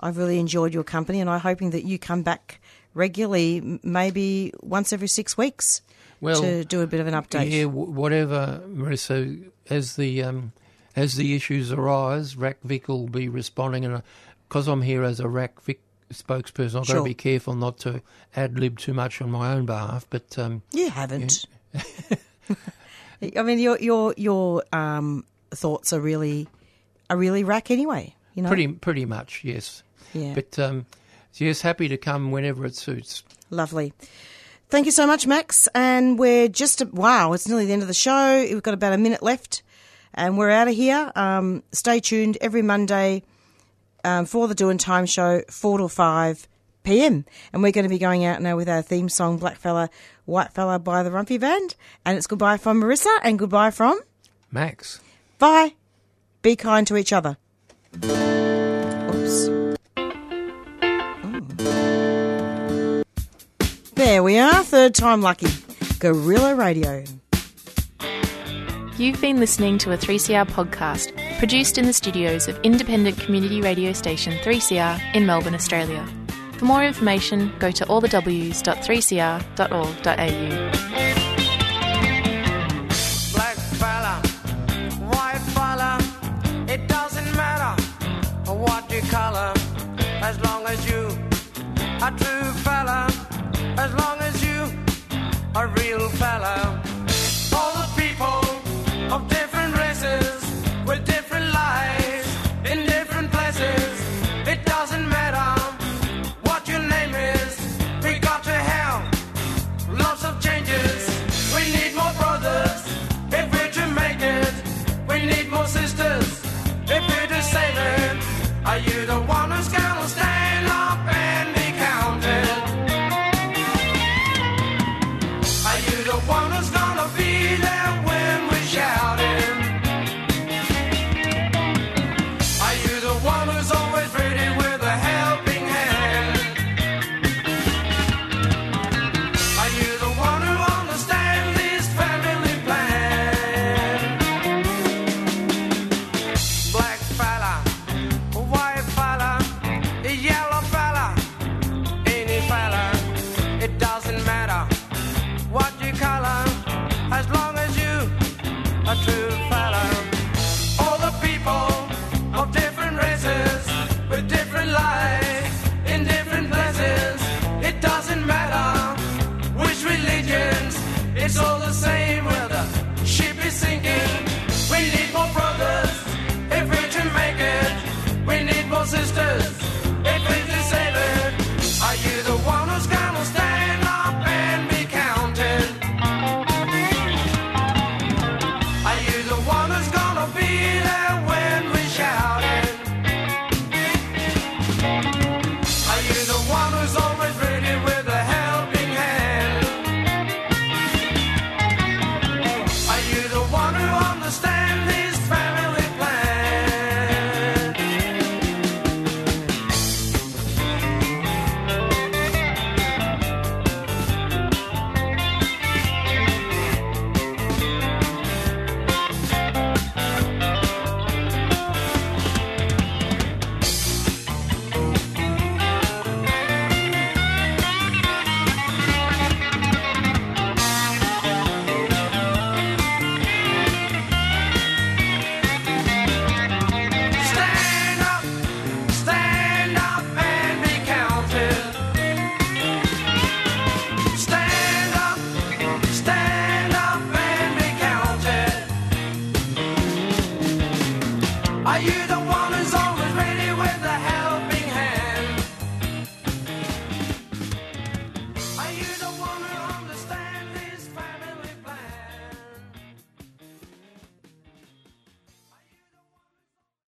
I've really enjoyed your company, and I'm hoping that you come back regularly, maybe once every six weeks, well, to do a bit of an update. Yeah, whatever, Marissa. As the um, as the issues arise, RACVIC will be responding, and because I'm here as a RACVIC spokesperson, I've sure. got to be careful not to ad lib too much on my own behalf. But um, you haven't. Yeah. I mean, your your your um, thoughts are really are really RAC anyway. You know, pretty pretty much, yes. Yeah. But um, yes, happy to come whenever it suits. Lovely. Thank you so much, Max. And we're just, wow, it's nearly the end of the show. We've got about a minute left and we're out of here. Um, stay tuned every Monday um, for the Doing Time show, 4 to 5 p.m. And we're going to be going out now with our theme song, Black Fella, White Fella by the Warumpi Band. And it's goodbye from Marissa and goodbye from Max. Bye. Be kind to each other. Oops. Oh. There we are, third time lucky. Gorilla Radio. You've been listening to a 3CR podcast produced in the studios of independent community radio station 3CR in Melbourne, Australia. For more information, go to allthews.3cr.org.au. Black fella, white fella, it doesn't matter what you color, as long as you a true fella as long as you a real fella.